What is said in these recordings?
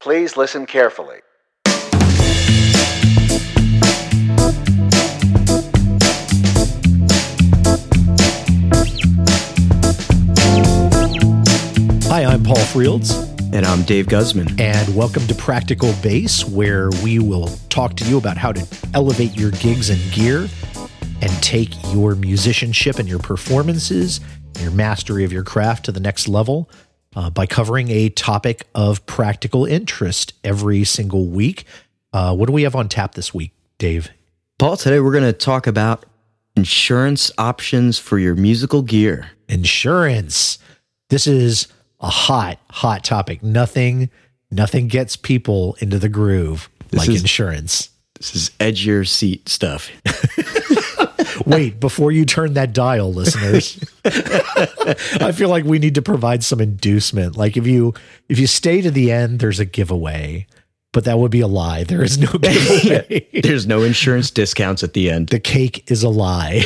Please listen carefully. Hi, I'm Paul Frields, And I'm Dave Guzman. and welcome to Practical Bass, where we will talk to you about how to elevate your gigs and gear and take your musicianship and your performances, your mastery of your craft to the next level uh, by covering a topic of practical interest every single week. Uh, what do we have on tap this week, Dave? Paul, today we're going to talk about insurance options for your musical gear. insurance. This is a hot, hot topic. Nothing, nothing gets people into the groove This like is- insurance. This is edge your seat stuff. Wait, before you turn that dial, listeners, I feel like we need to provide some inducement. Like if you if you stay to the end, there's a giveaway, but that would be a lie. There is no giveaway. There's no insurance discounts at the end. the cake is a lie.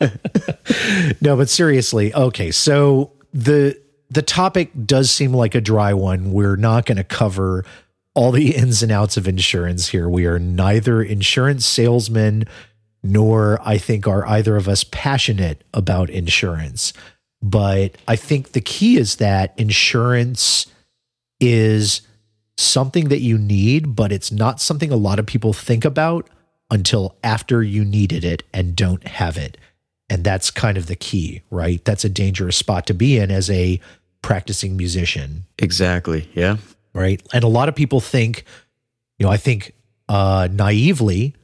no, but seriously, okay. So the the topic does seem like a dry one. We're not going to cover all the ins and outs of insurance here. We are neither insurance salesmen nor I think are either of us passionate about insurance. But I think the key is that insurance is something that you need, but it's not something a lot of people think about until after you needed it and don't have it. And that's kind of the key, right? That's a dangerous spot to be in as a practicing musician, Exactly. Yeah. right? And a lot of people think, you know, I think uh, naively,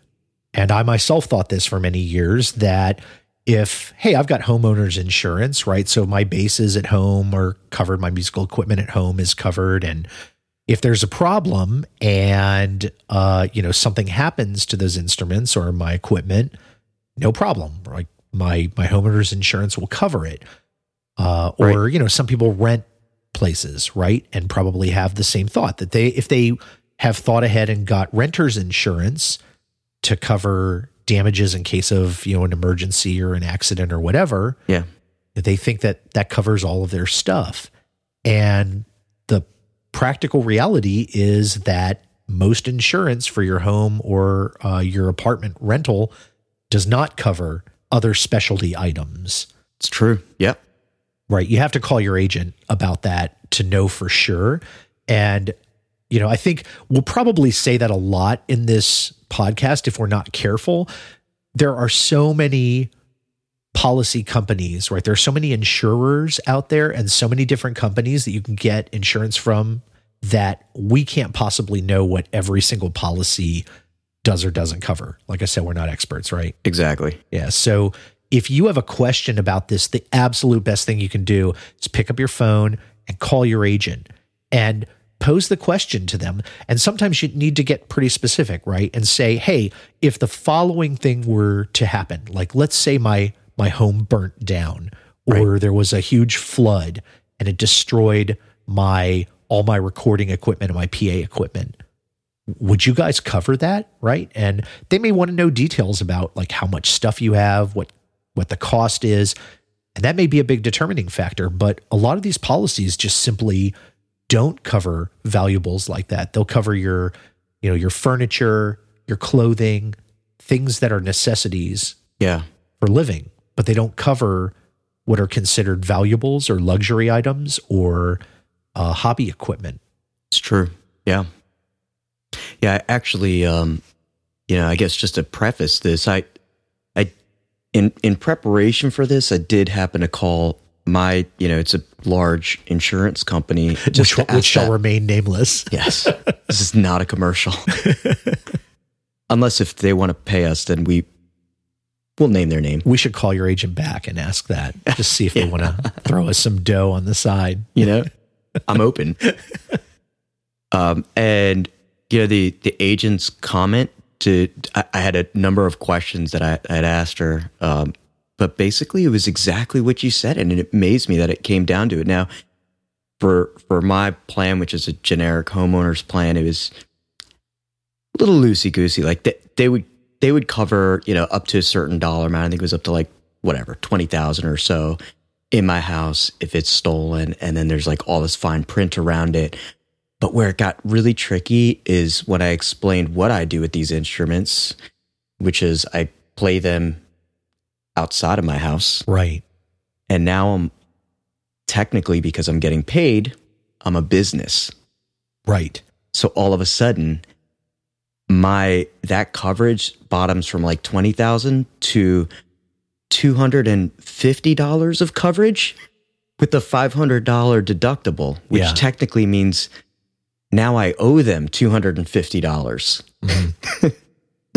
and I myself thought this for many years, that if, hey, I've got homeowners insurance, right? So my basses at home are covered, my musical equipment at home is covered. And if there's a problem and, uh, you know, something happens to those instruments or my equipment, no problem. Like my, my homeowners insurance will cover it. Uh, or, you know, some people rent places, right? And probably have the same thought that they, if they have thought ahead and got renter's insurance to cover damages in case of, you know, an emergency or an accident or whatever, Yeah. they think that that covers all of their stuff. And the practical reality is that most insurance for your home or uh, your apartment rental does not cover other specialty items It's true. Yep. right? You have to call your agent about that to know for sure. And, you know, I think we'll probably say that a lot in this podcast if we're not careful. There are so many policy companies, right? There are so many insurers out there and so many different companies that you can get insurance from that we can't possibly know what every single policy does or doesn't cover. Like I said, we're not experts, right? Exactly. Yeah. So if you have a question about this, the absolute best thing you can do is pick up your phone and call your agent and pose the question to them. And sometimes you need to get pretty specific, right? And say, hey, if the following thing were to happen, like let's say my my home burnt down or there was a huge flood and it destroyed my all my recording equipment and my PA equipment would you guys cover that right and they may want to know details about like how much stuff you have what what the cost is and that may be a big determining factor but a lot of these policies just simply don't cover valuables like that they'll cover your you know your furniture your clothing things that are necessities Yeah. for living but they don't cover what are considered valuables or luxury items or uh, hobby equipment It's true. Yeah. Yeah. Actually, um, you know, I guess just to preface this, I, I, in in preparation for this, I did happen to call my, you know, it's a large insurance company. which, Just to which shall that. remain nameless Yes. this is not a commercial. Unless if they want to pay us, then we will name their name. We should call your agent back and ask that. Just see if they want to throw us some dough on the side. You know, I'm open. Um, and you know, the the agent's comment to I, I had a number of questions that I, I had asked her. Um, but basically it was exactly what you said, and it amazed me that it came down to it. Now, for for my plan, which is a generic homeowners plan, it was a little loosey goosey. Like they, they would they would cover you know up to a certain dollar amount. I think it was up to like whatever twenty thousand or so in my house if it's stolen, and then there's like all this fine print around it. But where it got really tricky is when I explained what I do with these instruments, which is I play them outside of my house. Right. And now I'm technically, because I'm getting paid, I'm a business. Right. So all of a sudden, my that coverage bottoms from like 20,000 to $250 of coverage with the $500 deductible, which Yeah. technically means now I owe them $250 mm-hmm.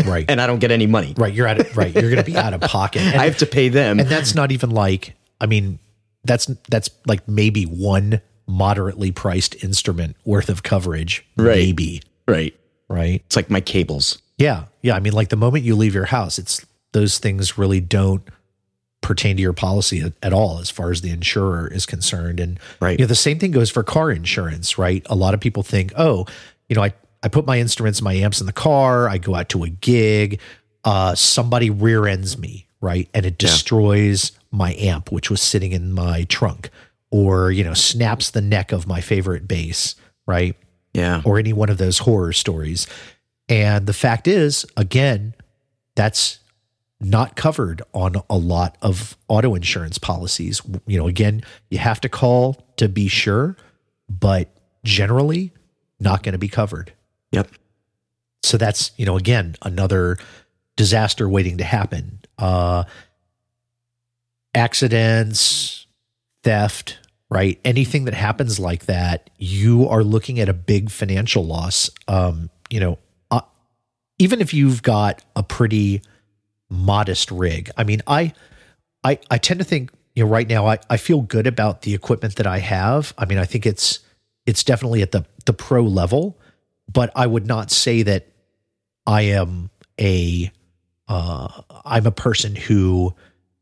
Right. and I don't get any money. right. You're out of, right. You're going to be out of pocket. And, I have to pay them. and that's not even like, I mean, that's, that's like maybe one moderately priced instrument worth of coverage. Right. Maybe. right. Right. It's like my cables. Yeah. Yeah. I mean, like the moment you leave your house, it's those things really don't pertain to your policy at, at all as far as the insurer is concerned. And Right. you know, the same thing goes for car insurance, right? A lot of people think, oh, you know, I, I put my instruments, my amps in the car, I go out to a gig, uh, somebody rear ends me, right? And it destroys my amp, which was sitting in my trunk, or, you know, snaps the neck of my favorite bass, right? Yeah. or any one of those horror stories. And the fact is, again, that's not covered on a lot of auto insurance policies. You know, again, you have to call to be sure, but generally not going to be covered. Yep. So that's, you know, again, another disaster waiting to happen. Uh accidents, theft, right? Anything that happens like that, you are looking at a big financial loss. Um, you know, uh, even if you've got a pretty modest rig. I mean, I I I tend to think, you know, right now I, I feel good about the equipment that I have. I mean, I think it's it's definitely at the the pro level, but I would not say that I am a uh I'm a person who,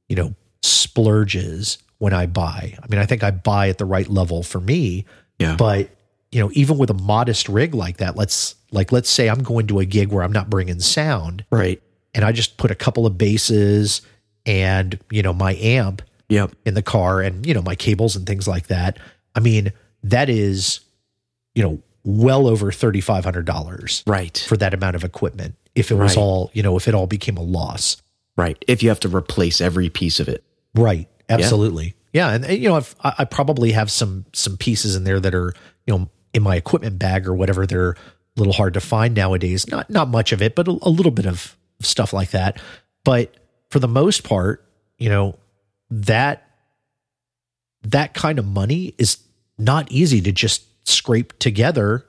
you know, splurges when I buy. I mean, I think I buy at the right level for me, Yeah. but you know, even with a modest rig like that, let's like let's say I'm going to a gig where I'm not bringing sound right. and I just put a couple of basses and, you know, my amp Yep. in the car and, you know, my cables and things like that. I mean, that is, you know, well over $3,500 Right. for that amount of equipment. If it was Right. all, you know, if it all became a loss. Right. If you have to replace every piece of it. Right. Absolutely. Yeah. And, and, you know, I've, I I probably have some, some pieces in there that are, you know, in my equipment bag or whatever. They're a little hard to find nowadays. Not, not much of it, but a, a little bit of stuff like that. But for the most part, you know, that, that kind of money is not easy to just scrape together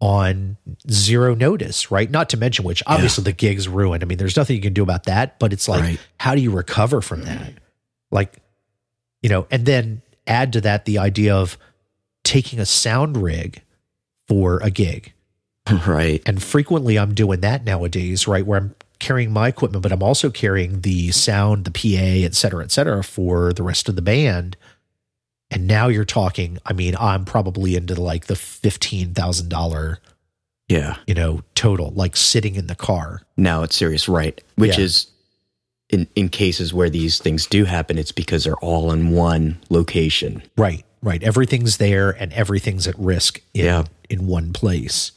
on zero notice, right? Not to mention which obviously the gig's ruined. I mean, there's nothing you can do about that, but it's like, Right. how do you recover from that? Like, you know, and then add to that the idea of taking a sound rig for a gig. right. And frequently I'm doing that nowadays, right? Where I'm carrying my equipment, but I'm also carrying the sound, the PA, et cetera, et cetera, for the rest of the band. And now you're talking, I mean, I'm probably into like the $15,000, Yeah. you know, total, like sitting in the car. Now it's serious. Right. Which Yeah. is in, in cases where these things do happen, it's because they're all in one location. Right, right. Everything's there and everything's at risk in, Yeah. in one place.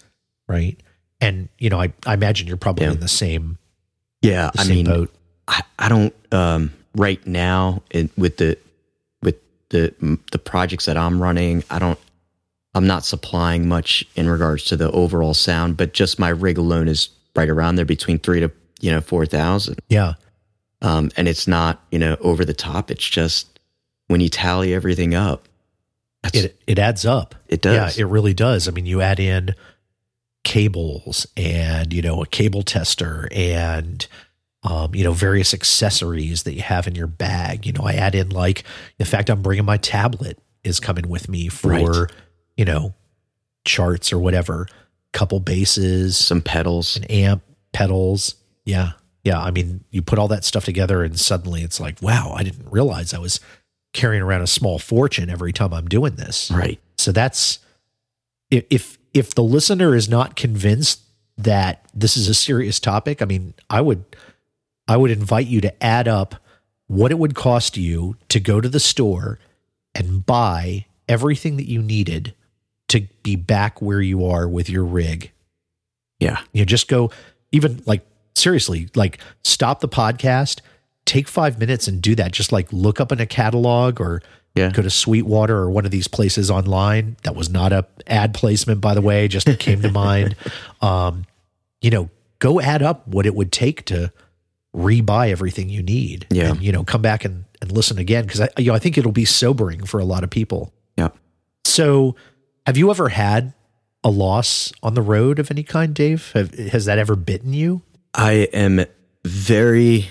Right. And, you know, I, I imagine you're probably Yeah. in the same, Yeah. the I same mean, boat. I, I don't um, right now in, with the the the projects that I'm running. I don't. I'm not supplying much in regards to the overall sound, but just my rig alone is right around there between three to you know four thousand. Yeah. Um, and it's not you know over the top. It's just when you tally everything up, It, it adds up. it does. Yeah, it really does. I mean, you add in cables and, you know, a cable tester and, um, you know, various accessories that you have in your bag. You know, I add in like, in fact, I'm bringing my tablet is coming with me for, Right. you know, charts or whatever, couple basses, Some pedals. an amp, pedals. Yeah. Yeah. I mean, you put all that stuff together and suddenly it's like, wow, I didn't realize I was carrying around a small fortune every time I'm doing this. Right. So that's if if if the listener is not convinced that this is a serious topic, I mean, I would I would invite you to add up what it would cost you to go to the store and buy everything that you needed to be back where you are with your rig. Yeah. You know, just go even like seriously, like stop the podcast, take five minutes and do that. Just like look up in a catalog or Yeah. go to Sweetwater or one of these places online. That was not a ad placement, by the way, just came to mind. Um, you know, go add up what it would take to rebuy everything you need. Yeah. And, you know, come back and, and listen again. Cause I, you know, I think it'll be sobering for a lot of people. Yeah. So have you ever had a loss on the road of any kind, Dave? Have, has that ever bitten you? I am very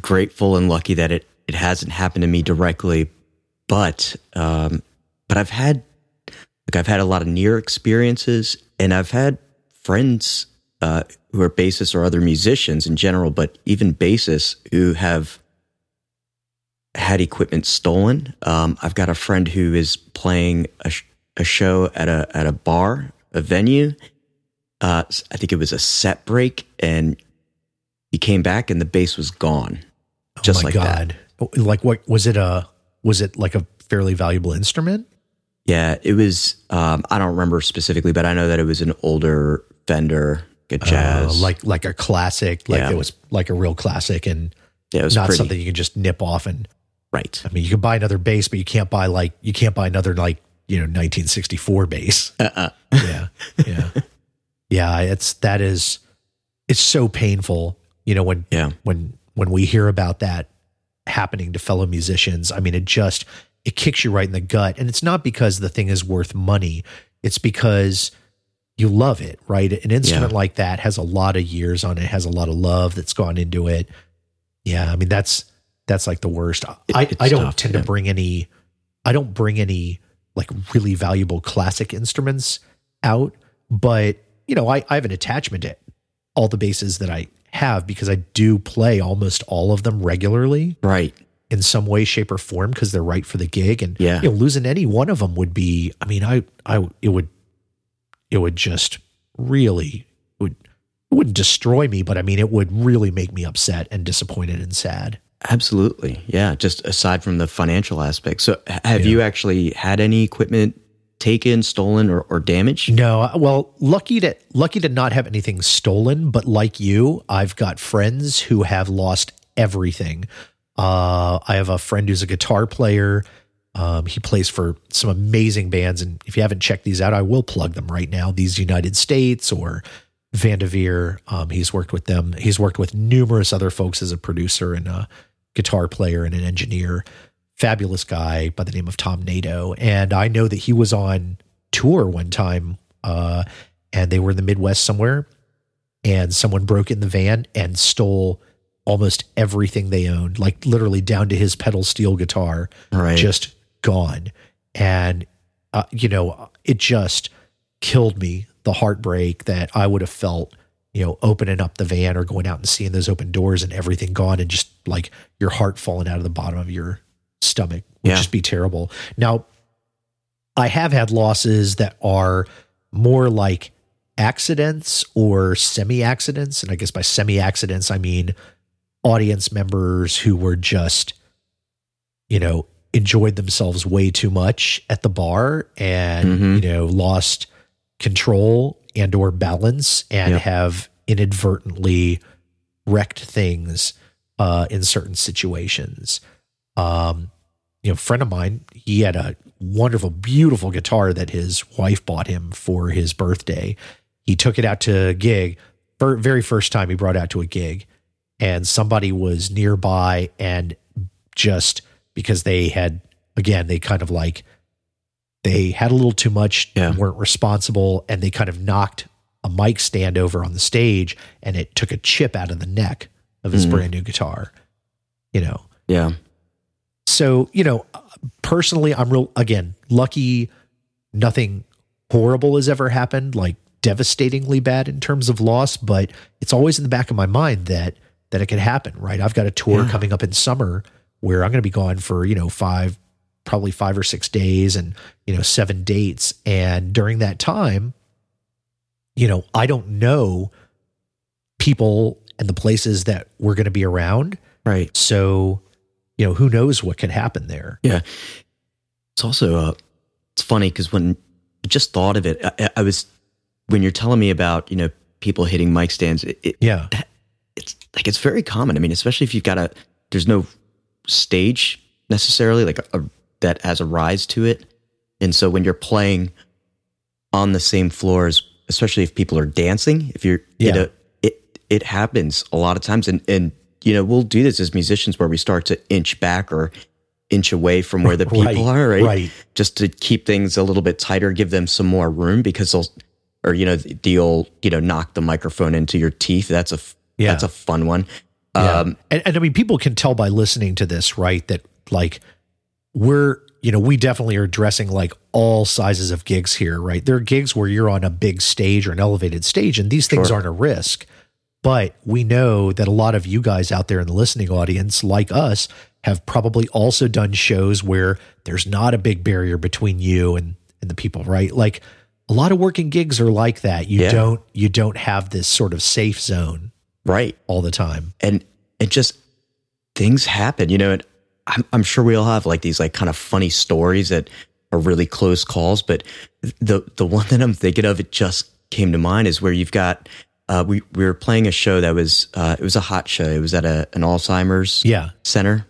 grateful and lucky that it, it hasn't happened to me directly, but um, but I've had like I've had a lot of near experiences, and I've had friends uh, who are bassists or other musicians in general, but even bassists who have had equipment stolen. Um, I've got a friend who is playing a, sh- a show at a at a bar, a venue. Uh, I think it was a set break, and he came back, and the bass was gone, just oh my like God. that. Like what was it a was it like a fairly valuable instrument? Yeah, it was. Um, I don't remember specifically, but I know that it was an older Fender, a jazz. Uh, like like a classic, like Yeah. it was like a real classic and yeah, it was not pretty. something you can just nip off and right. I mean you can buy another bass, but you can't buy like you can't buy another like, you know, 1964 bass. Uh-uh. yeah. Yeah. yeah, it's that is it's so painful, you know, when Yeah, when when we hear about that happening to fellow musicians i mean it just it kicks you right in the gut and it's not because the thing is worth money it's because you love it right an instrument Yeah. like that has a lot of years on it has a lot of love that's gone into it yeah i mean that's that's like the worst i i don't tough, tend yeah. to bring any i don't bring any like really valuable classic instruments out but you know i, I have an attachment to all the basses that i have because i do play almost all of them regularly right. in some way shape or form because they're right for the gig and Yeah. you know losing any one of them would be i mean i i it would it would just really it would it wouldn't destroy me but i mean it would really make me upset and disappointed and sad Absolutely. Yeah. Just aside from the financial aspect. So, have you actually had any equipment taken, stolen, or, or damaged? No, well, lucky to lucky to not have anything stolen, but like you, I've got friends who have lost everything. Uh, I have a friend who's a guitar player. Um, he plays for some amazing bands, and if you haven't checked these out, I will plug them right now. These United States or Vandaveer. Um, he's worked with them. He's worked with numerous other folks as a producer and a guitar player and an engineer. Fabulous guy by the name of Tom Nato. And I know that he was on tour one time uh, and they were in the Midwest somewhere and someone broke in the van and stole almost everything they owned, like literally down to his pedal steel guitar Right. just gone. And, uh, you know, it just killed me the heartbreak that I would have felt, you know, opening up the van or going out and seeing those open doors and everything gone and just like your heart falling out of the bottom of your stomach would Yeah. just be terrible. Now, I have had losses that are more like accidents or semi accidents. And I guess by semi accidents, I mean audience members who were just, you know, enjoyed themselves way too much at the bar and, Mhm. you know, lost control and or balance and Yep. have inadvertently wrecked things uh, in certain situations. Um, you know, friend of mine, he had a wonderful, beautiful guitar that his wife bought him for his birthday. He took it out to a gig, for very first time he brought it out to a gig, and somebody was nearby and just because they had again, they kind of like they had a little too much, Yeah. weren't responsible, and they kind of knocked a mic stand over on the stage and it took a chip out of the neck of his Mhm. brand new guitar. You know, Yeah. so, you know, personally, I'm real, again, lucky nothing horrible has ever happened, like devastatingly bad in terms of loss, but it's always in the back of my mind that, that it could happen, right? I've got a tour Yeah. coming up in summer where I'm going to be gone for, you know, five, probably five or six days and, you know, seven dates. And during that time, you know, I don't know people and the places that we're going to be around. Right. So, you know, who knows what could happen there? Yeah. It's also uh, it's funny because when just thought of it. I, I was when you're telling me about you know people hitting mic stands. It, it, Yeah. it's like it's very common. I mean, especially if you've got a there's no stage necessarily like a, that has a rise to it, and so when you're playing on the same floors, especially if people are dancing, if you're Yeah. you know it it happens a lot of times, and and you know we'll do this as musicians where we start to inch back or inch away from where the people Right, are, right? right. Just to keep things a little bit tighter, give them some more room because they'll or you know the, old you know knock the microphone into your teeth. That's a Yeah. that's a fun one. Yeah. Um, and, and I mean, people can tell by listening to this, right? That like we're, you know, we definitely are addressing like all sizes of gigs here, right? There are gigs where you're on a big stage or an elevated stage, and these things Sure. aren't a risk. But we know that a lot of you guys out there in the listening audience, like us, have probably also done shows where there's not a big barrier between you and, and the people, right? Like a lot of working gigs are like that. You Yeah. don't you don't have this sort of safe zone right. all the time. and it just things happen you know and I'm, I'm sure we all have like these like kind of funny stories that are really close calls but the the one that i'm thinking of it just came to mind is where you've got uh, we, we were playing a show that was uh, it was a hot show it was at a, an alzheimer's Yeah. center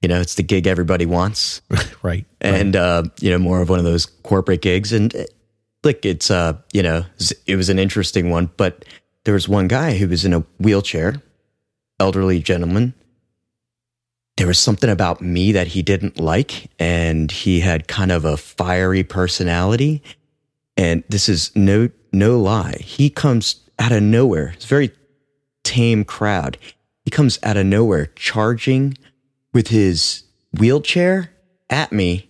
you know it's the gig everybody wants Right. and uh, you know more of one of those corporate gigs and uh, like it's uh you know it was an interesting one but there was one guy who was in a wheelchair elderly gentleman there was something about me that he didn't like and he had kind of a fiery personality and this is no no lie he comes out of nowhere it's a very tame crowd he comes out of nowhere charging with his wheelchair at me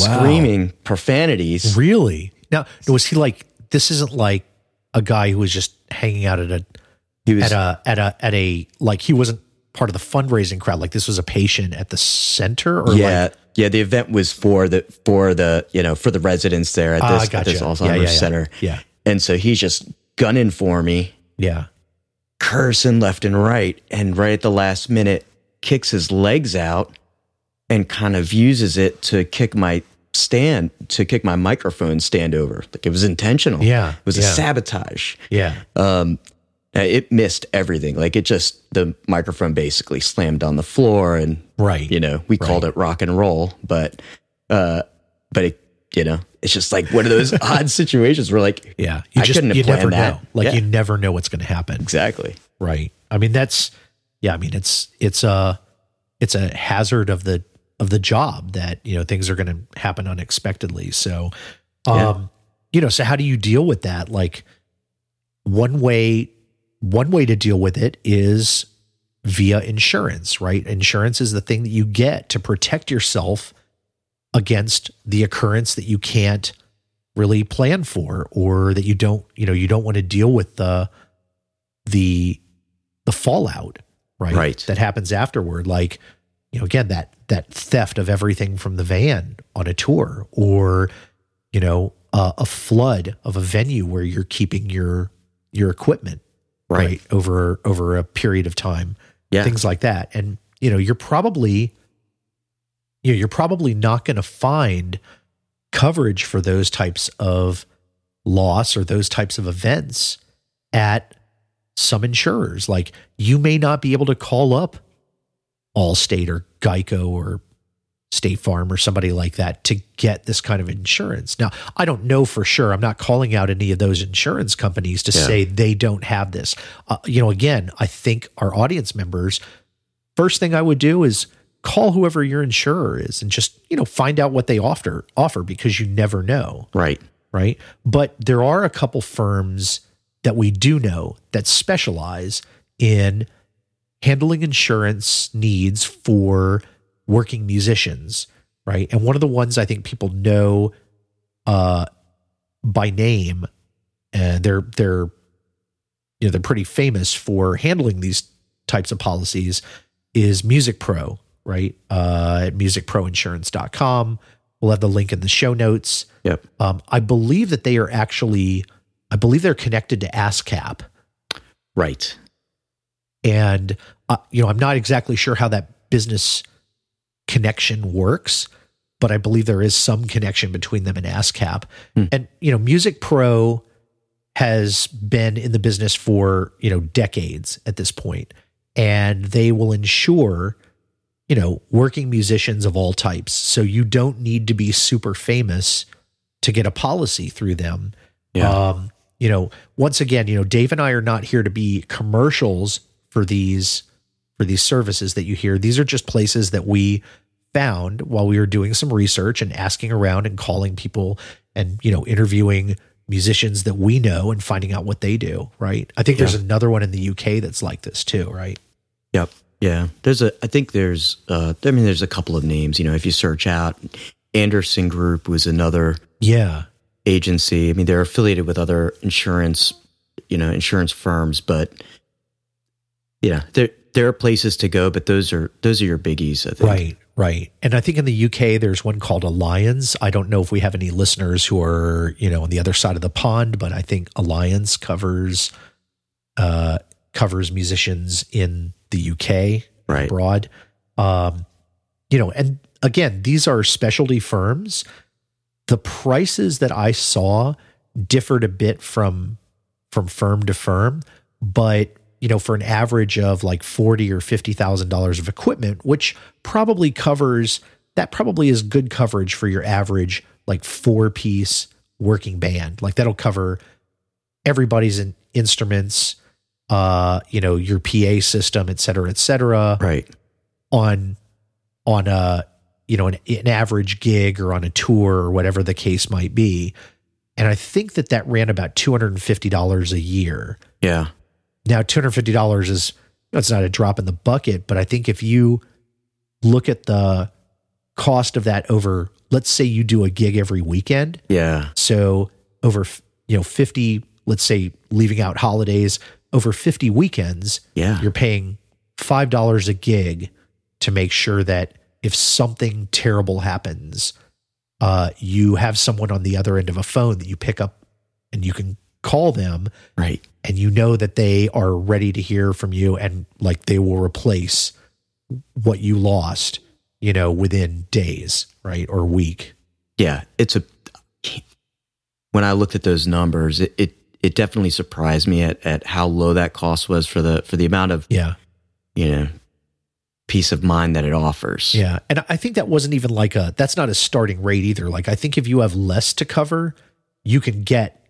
Wow. screaming profanities Really? Now, was he like? This isn't like a guy who was just hanging out at a he was at a at a at a like he wasn't part of the fundraising crowd. Like this was a patient at the center, or yeah like yeah the event was for the for the you know for the residents there at Ah, this, at this alzheimer's Yeah, yeah, yeah. center yeah, and so he's just gunning for me yeah. cursing left and right and right at the last minute kicks his legs out and kind of uses it to kick my stand to kick my microphone stand over like it was intentional Yeah, it was a sabotage Yeah. um it missed everything like it just the microphone basically slammed on the floor and Right. you know we called it rock and roll but uh but it you know it's just like one of those odd situations where like Yeah. You I just couldn't have you planned never that. know. Like Yeah. you never know what's going to happen. exactly Right. I mean that's yeah, I mean it's it's a it's a hazard of the of the job that, you know, things are going to happen unexpectedly. So um Yeah. you know, so how do you deal with that? Like one way one way to deal with it is via insurance, right? Insurance is the thing that you get to protect yourself against the occurrence that you can't really plan for or that you don't, you know, you don't want to deal with the the the fallout, right? Right. That happens afterward like you know again that that theft of everything from the van on a tour or you know uh, a flood of a venue where you're keeping your your equipment Right. right, over over a period of time yeah. things like that. And you know you're probably you know you're probably not going to find coverage for those types of loss or those types of events at some insurers. Like you may not be able to call up Allstate or Geico or State Farm or somebody like that to get this kind of insurance. Now, I don't know for sure. I'm not calling out any of those insurance companies to Yeah. say they don't have this. Uh, you know, again, I think our audience members, first thing I would do is call whoever your insurer is and just, you know, find out what they offer offer because you never know right right? But there are a couple firms that we do know that specialize in handling insurance needs for working musicians, right? And one of the ones I think people know uh, by name, and they're they're you know they're pretty famous for handling these types of policies, is Music Pro, right? Uh, at musicproinsurance.com. We'll have the link in the show notes. yep Um, I believe that they are actually, I believe they're connected to ASCAP, right and uh, you know, I'm not exactly sure how that business connection works, but I believe there is some connection between them and ASCAP. And you know, Music Pro has been in the business for you know decades at this point, and they will ensure you know working musicians of all types. So you don't need to be super famous to get a policy through them. Yeah. Um, you know, once again, you know, Dave and I are not here to be commercials for these for these services that you hear. These are just places that we found while we were doing some research and asking around and calling people and you know interviewing musicians that we know and finding out what they do. Right. I think there's another one in the UK that's like this too. Right. Yep. Yeah. There's a. I think there's. Uh. I mean, there's a couple of names. You know, if you search out, Anderson Group was another Yeah. agency. I mean, they're affiliated with other insurance, you know, insurance firms, but yeah, there there are places to go, but those are those are your biggies. I think. Right, right. And I think in the UK there's one called Allianz. I don't know if we have any listeners who are, you know, on the other side of the pond, but I think Allianz covers uh covers musicians in the UK Right. abroad. Um you know, and again, these are specialty firms. The prices that I saw differed a bit from from firm to firm, but you know, for an average of like forty or fifty thousand dollars of equipment, which probably covers that probably is good coverage for your average like four piece working band. Like that'll cover everybody's in instruments, uh, you know, your PA system, et cetera, et cetera Right. on on a you know an, an average gig or on a tour or whatever the case might be and i think that that ran about $250 a year Yeah. Now $250 is that's not a drop in the bucket but i think if you look at the cost of that over let's say you do a gig every weekend Yeah. so over you know 50 let's say leaving out holidays over 50 weekends Yeah. you're paying five dollars a gig to make sure that if something terrible happens, uh, you have someone on the other end of a phone that you pick up and you can call them Right. And you know that they are ready to hear from you and like they will replace what you lost, you know, within days, right? Or week. Yeah. It's a. When I looked at those numbers, it it, it definitely surprised me at, at how low that cost was for the for the amount of Yeah. you know peace of mind that it offers. Yeah. And I think that wasn't even like a, that's not a starting rate either. Like, I think if you have less to cover, you can get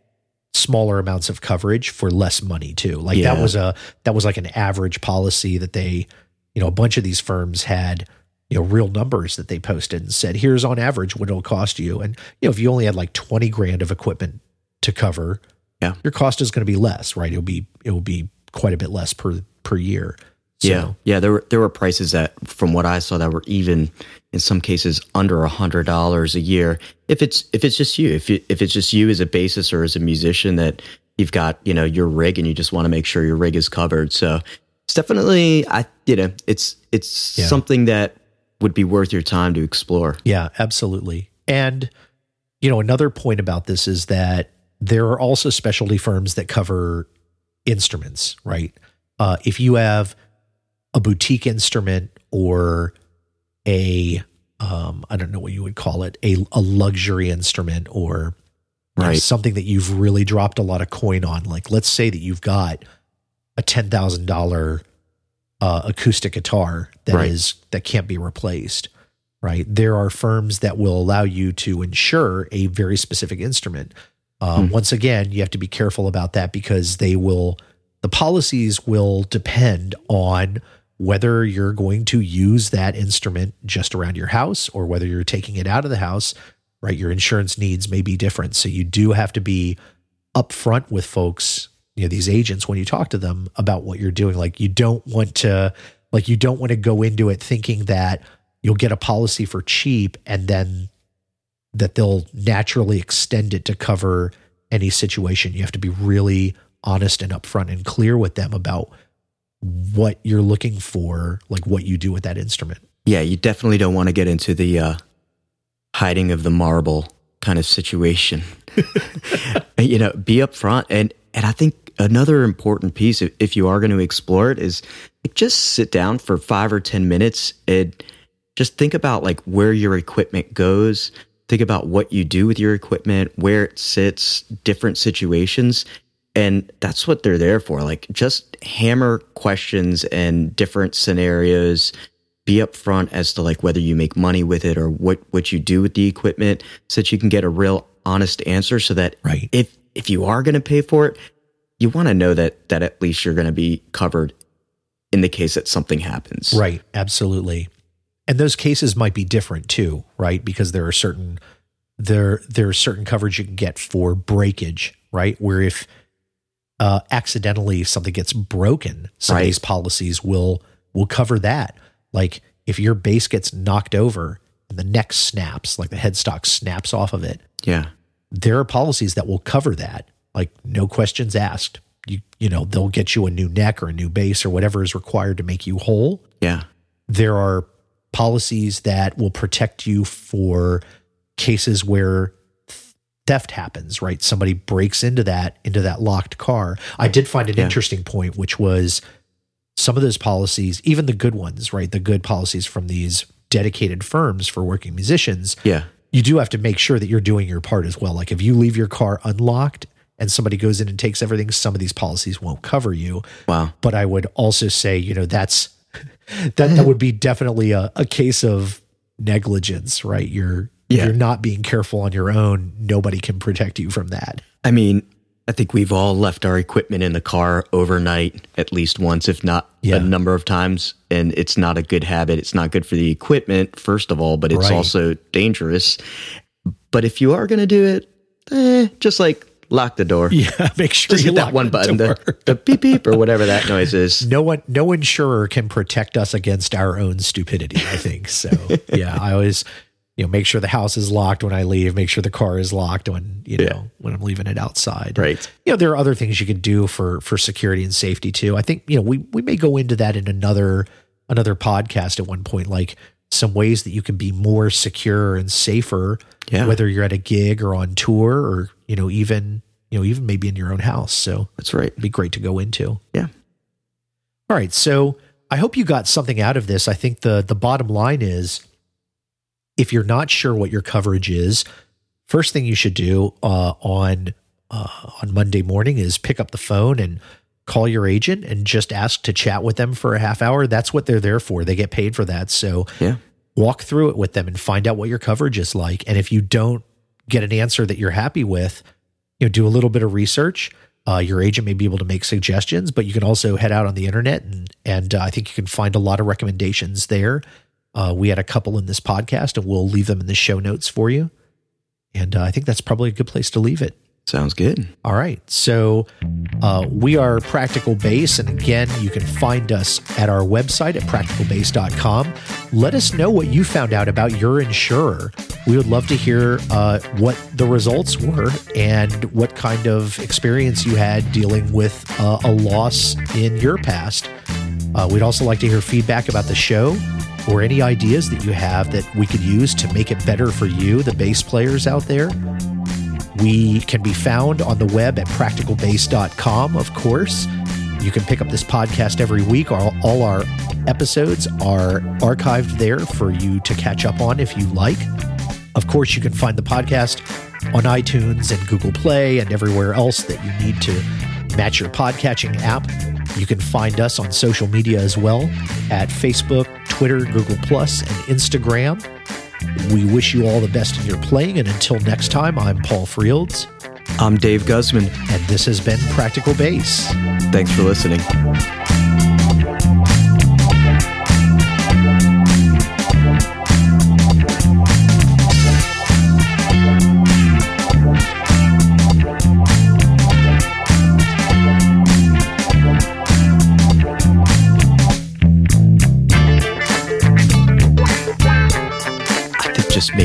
smaller amounts of coverage for less money too. Like, that was a, that was like an average policy that they, you know, a bunch of these firms had, you know, real numbers that they posted and said, here's on average what it'll cost you. And, you know, if you only had like 20 grand of equipment to cover, Yeah. your cost is going to be less, right? It'll be, it will be quite a bit less per, per year. So, Yeah, yeah. There were there were prices that, from what I saw, that were even in some cases under a hundred dollars a year. If it's if it's just you, if you, if it's just you as a bassist or as a musician that you've got you know your rig and you just want to make sure your rig is covered. So it's definitely I you know it's it's Yeah. something that would be worth your time to explore. Yeah, absolutely. And you know, another point about this is that there are also specialty firms that cover instruments, right? Uh, if you have a boutique instrument or a um, I don't know what you would call it, a, a luxury instrument or you know, something that you've really dropped a lot of coin on. Like let's say that you've got a ten thousand dollar uh, acoustic guitar that is Right. that can't be replaced. Right. There are firms that will allow you to insure a very specific instrument. Uh, Once again, you have to be careful about that because they will, the policies will depend on whether you're going to use that instrument just around your house or whether you're taking it out of the house. Right. Your insurance needs may be different. So you do have to be upfront with folks, you know, these agents when you talk to them about what you're doing. Like you don't want to, like you don't want to go into it thinking that you'll get a policy for cheap and then that they'll naturally extend it to cover any situation. You have to be really honest and upfront and clear with them about what you're looking for, like what you do with that instrument. Yeah, you definitely don't want to get into the uh, hiding of the marble kind of situation. you know, be upfront, and and I think another important piece, if, you are going to explore it, is like just sit down for five or ten minutes and just think about like where your equipment goes. Think about what you do with your equipment, where it sits, different situations. And that's what they're there for. Like just hammer questions and different scenarios. Be upfront as to like whether you make money with it or what what you do with the equipment so that you can get a real honest answer so that Right. if if you are going to pay for it, you want to know that that at least you're going to be covered in the case that something happens. Right, absolutely. And those cases might be different too, right? Because there are certain there there are certain coverage you can get for breakage, right? Where if uh, accidentally something gets broken, some of these policies will will cover that. Like if your bass gets knocked over and the neck snaps, like the headstock snaps off of it, Yeah. there are policies that will cover that. Like no questions asked. You you know they'll get you a new neck or a new bass or whatever is required to make you whole Yeah. there are policies that will protect you for cases where theft happens right somebody breaks into that into that locked car i did find an Yeah. interesting point which was some of those policies even the good ones right the good policies from these dedicated firms for working musicians Yeah. you do have to make sure that you're doing your part as well. Like if you leave your car unlocked and somebody goes in and takes everything, some of these policies won't cover you. Wow. But I would also say, you know, that's that that would be definitely a, a case of negligence, right? You're if you're not being careful on your own, nobody can protect you from that. I mean, I think we've all left our equipment in the car overnight at least once, if not Yeah. a number of times. And it's not a good habit. It's not good for the equipment, first of all, but it's Right. also dangerous. But if you are going to do it, eh, just like lock the door. Yeah, make sure Just you hit that one button, door. the, the beep beep or whatever that noise is. no one no insurer can protect us against our own stupidity i think so yeah i always you know make sure the house is locked when i leave make sure the car is locked when you know Yeah. when i'm leaving it outside Right. you know there are other things you could do for for security and safety too i think you know we we may go into that in another another podcast at one point like some ways that you can be more secure and safer Yeah. whether you're at a gig or on tour or you know even you know even maybe in your own house so That's right. it'd be great to go into Yeah. all right. So I hope you got something out of this. I think the the bottom line is if you're not sure what your coverage is, first thing you should do uh, on uh, on Monday morning is pick up the phone and call your agent and just ask to chat with them for a half hour. That's what they're there for. They get paid for that. So Yeah. walk through it with them and find out what your coverage is like. And if you don't get an answer that you're happy with, you know, do a little bit of research. Uh, your agent may be able to make suggestions, but you can also head out on the internet and and uh, I think you can find a lot of recommendations there. Uh, we had a couple in this podcast, and we'll leave them in the show notes for you. And uh, I think that's probably a good place to leave it. Sounds good. All right. So uh, we are Practical Bass. And again, you can find us at our website at practicalbass.com. Let us know what you found out about your insurer. We would love to hear uh, what the results were and what kind of experience you had dealing with uh, a loss in your past. Uh, we'd also like to hear feedback about the show or any ideas that you have that we could use to make it better for you, the bass players out there. We can be found on the web at practicalbass.com, of course. You can pick up this podcast every week. All, all our episodes are archived there for you to catch up on if you like. Of course, you can find the podcast on iTunes and Google Play and everywhere else that you need to match your podcatching app. You can find us on social media as well at Facebook, Twitter, Google Plus, and Instagram. We wish you all the best in your playing. And until next time, I'm Paul Frields, I'm Dave Guzman. and this has been Practical Bass. Thanks for listening.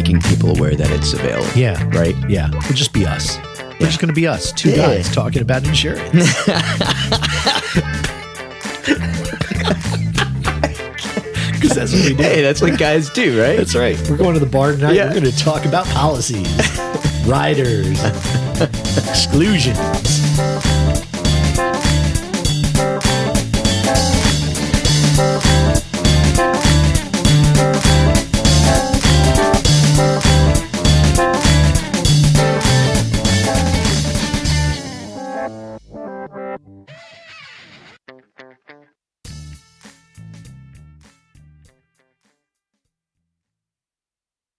Making people aware that it's available. Yeah. Right? Yeah. We'll just be us. We're just going to be us, two Yeah. guys talking about insurance. Because that's what we do. Hey, that's what guys do, right? That's right. We're going to the bar tonight. Yeah. We're going to talk about policies, riders, exclusions.